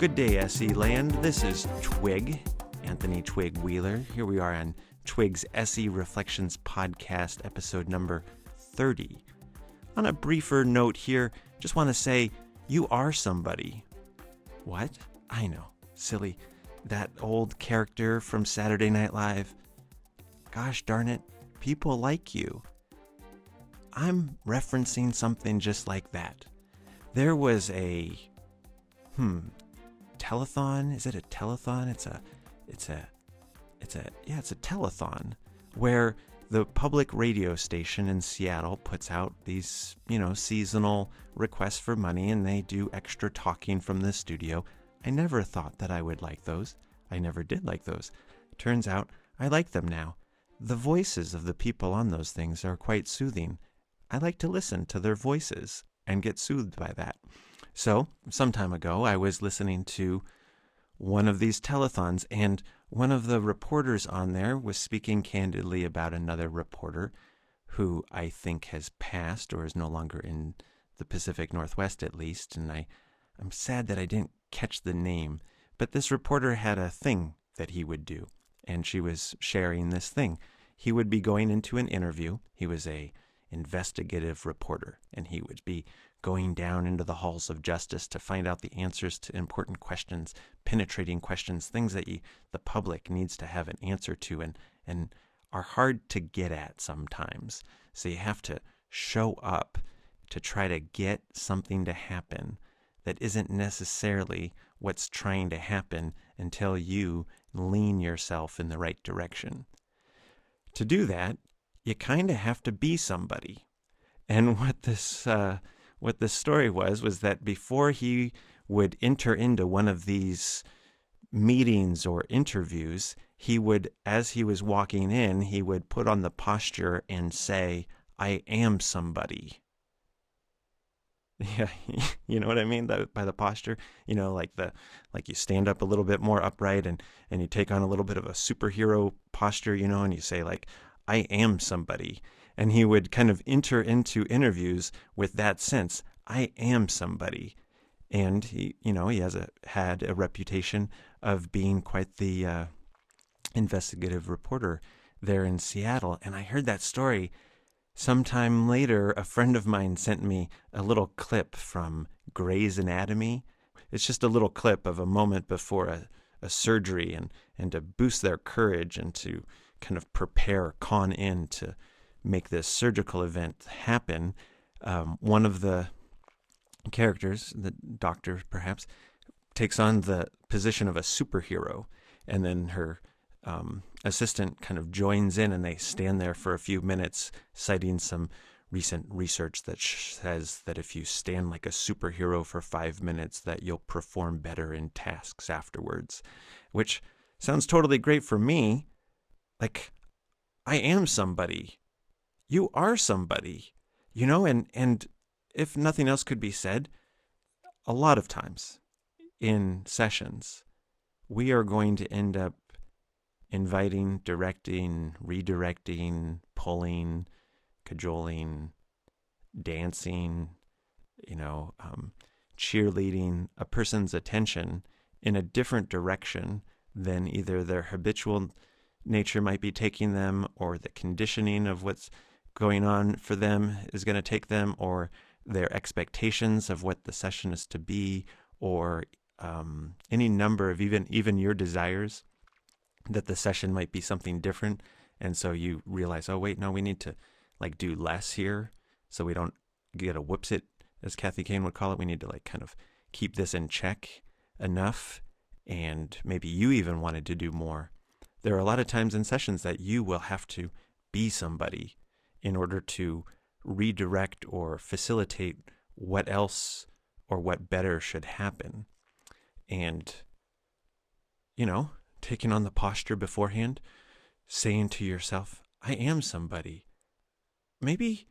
Good day, SE Land. This is Twig, Anthony Twig Wheeler. Here we are on Twig's SE Reflections podcast, episode number 30. On a briefer note here, just want to say you are somebody. What? I know. Silly. That old character from Saturday Night Live. Gosh darn it, people like you. I'm referencing something just like that. There was a hmm telethon. Is it a telethon? It's a, it's a, it's a, yeah, it's a telethon where the public radio station in Seattle puts out these, you know, seasonal requests for money and they do extra talking from the studio. I never thought that I would like those. I never did like those. Turns out I like them now. The voices of the people on those things are quite soothing. I like to listen to their voices and get soothed by that. So, some time ago, I was listening to one of these telethons, and one of the reporters on there was speaking candidly about another reporter who I think has passed or is no longer in the Pacific Northwest, at least. And I, I'm sad that I didn't catch the name, but this reporter had a thing that he would do, and she was sharing this thing. He would be going into an interview. He was a investigative reporter, and he would be going down into the halls of justice to find out the answers to important questions, penetrating questions, things that you, the public needs to have an answer to and, and are hard to get at sometimes. So you have to show up to try to get something to happen that isn't necessarily what's trying to happen until you lean yourself in the right direction. To do that, you kind of have to be somebody. And what this uh, what the story was was that before he would enter into one of these meetings or interviews, he would, as he was walking in, he would put on the posture and say, I am somebody. Yeah, you know what I mean by the posture. You know, like the like you stand up a little bit more upright and and you take on a little bit of a superhero posture. You know, and you say like, "I am somebody." And he would kind of enter into interviews with that sense I am somebody. And he, you know, he has a, had a reputation of being quite the uh, investigative reporter there in Seattle. And I heard that story sometime later. A friend of mine sent me a little clip from Grey's Anatomy. It's just a little clip of a moment before a, a surgery and, and to boost their courage and to kind of prepare, con in to make this surgical event happen, um, one of the characters, the doctor perhaps, takes on the position of a superhero, and then her um, assistant kind of joins in, and they stand there for a few minutes, citing some recent research that says that if you stand like a superhero for five minutes, that you'll perform better in tasks afterwards, which sounds totally great for me. Like, I am somebody. You are somebody, you know, and, and if nothing else could be said, a lot of times in sessions, we are going to end up inviting, directing, redirecting, pulling, cajoling, dancing, you know, um, cheerleading a person's attention in a different direction than either their habitual nature might be taking them or the conditioning of what's going on for them is going to take them, or their expectations of what the session is to be, or um, any number of even even your desires that the session might be something different, and so you realize, oh wait, no, we need to like do less here, so we don't get a whoops it, as Kathy Kain would call it. We need to like kind of keep this in check enough, and maybe you even wanted to do more. There are a lot of times in sessions that you will have to be somebody in order to redirect or facilitate what else or what better should happen. And, you know, taking on the posture beforehand, saying to yourself, I am somebody. Maybe,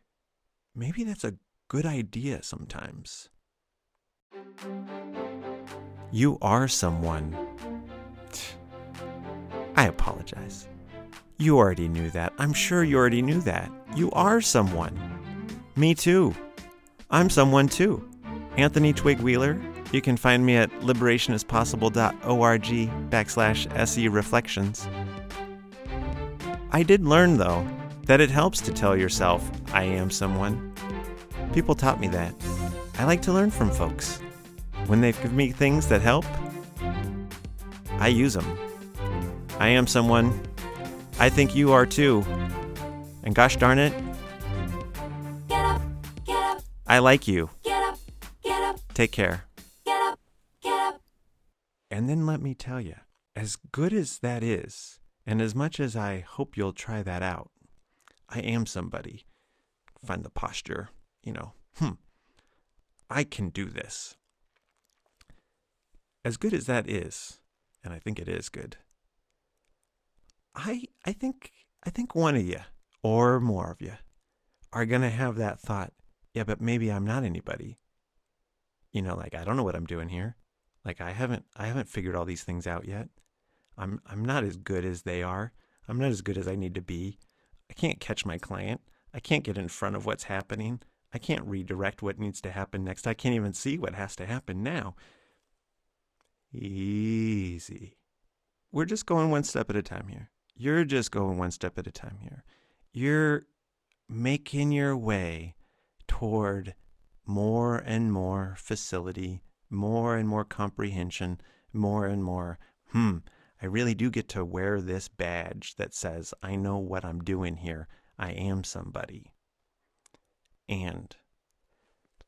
maybe that's a good idea sometimes. You are someone. I apologize. You already knew that. I'm sure you already knew that. You are someone. Me too. I'm someone too. Anthony Twig Wheeler. You can find me at liberationispossible.org backslash SE Reflections. I did learn, though, that it helps to tell yourself, I am someone. People taught me that. I like to learn from folks. When they give me things that help, I use them. I am someone. I think you are too. And gosh darn it, Get up, get up, I like you. get up, get up, Take care. get up, get up. And then let me tell you, as good as that is, and as much as I hope you'll try that out, I am somebody. Find the posture, you know, hmm, I can do this. As good as that is, and I think it is good, I I think I think one of you or more of you are gonna have that thought, yeah, but maybe I'm not anybody. You know, like I don't know what I'm doing here. Like I haven't I haven't figured all these things out yet. I'm I'm not as good as they are. I'm not as good as I need to be. I can't catch my client. I can't get in front of what's happening. I can't redirect what needs to happen next. I can't even see what has to happen now. Easy. We're just going one step at a time here. You're just going one step at a time here. You're making your way toward more and more facility, more and more comprehension, more and more, hmm, I really do get to wear this badge that says, I know what I'm doing here. I am somebody. And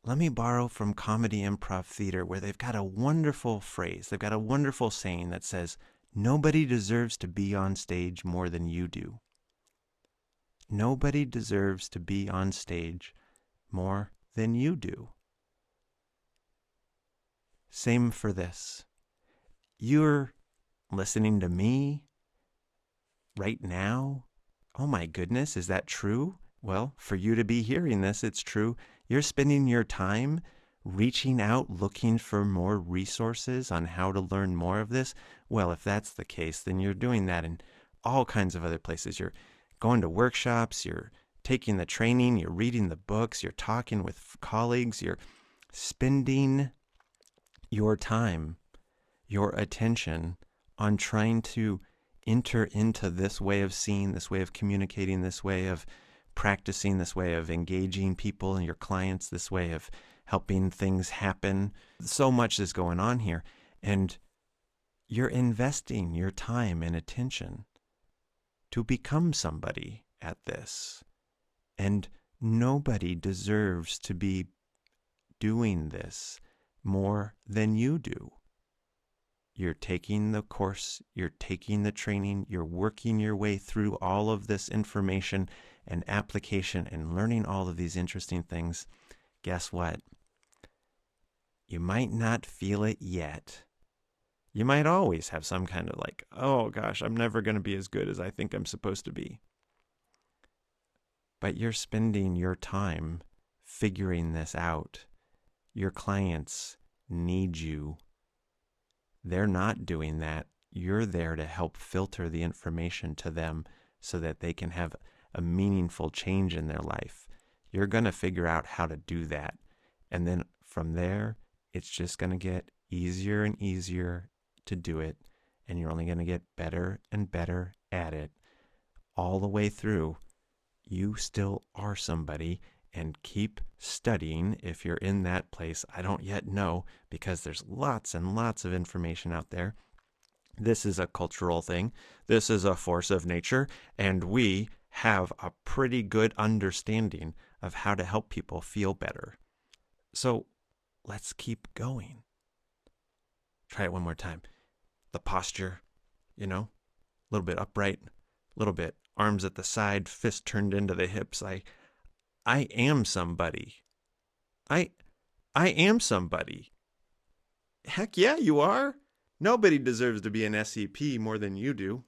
let me borrow from comedy improv theater where they've got a wonderful phrase, they've got a wonderful saying that says, Nobody deserves to be on stage more than you do. Nobody deserves to be on stage more than you do. Same for this. You're listening to me right now. Oh my goodness, is that true? Well, for you to be hearing this, it's true. You're spending your time reaching out looking for more resources on how to learn more of this. Well, if that's the case, then you're doing that in all kinds of other places. You're going to workshops, you're taking the training, you're reading the books, you're talking with colleagues, you're spending your time, your attention on trying to enter into this way of seeing, this way of communicating, this way of practicing, this way of engaging people and your clients, this way of helping things happen. So much is going on here. And you're investing your time and attention to become somebody at this. And nobody deserves to be doing this more than you do. You're taking the course, you're taking the training, you're working your way through all of this information and application and learning all of these interesting things. Guess what? You might not feel it yet. You might always have some kind of like, oh gosh, I'm never going to be as good as I think I'm supposed to be. But you're spending your time figuring this out. Your clients need you. They're not doing that. You're there to help filter the information to them so that they can have a meaningful change in their life. You're going to figure out how to do that. And then from there, it's just going to get easier and easier to do it. And you're only going to get better and better at it all the way through. You still are somebody and keep studying if you're in that place. I don't yet know because there's lots and lots of information out there. This is a cultural thing, this is a force of nature, and we have a pretty good understanding of how to help people feel better. So let's keep going. Try it one more time. The posture, you know, a little bit upright, a little bit arms at the side, fist turned into the hips. I I am somebody. I I am somebody. Heck yeah, you are. Nobody deserves to be an SEP more than you do.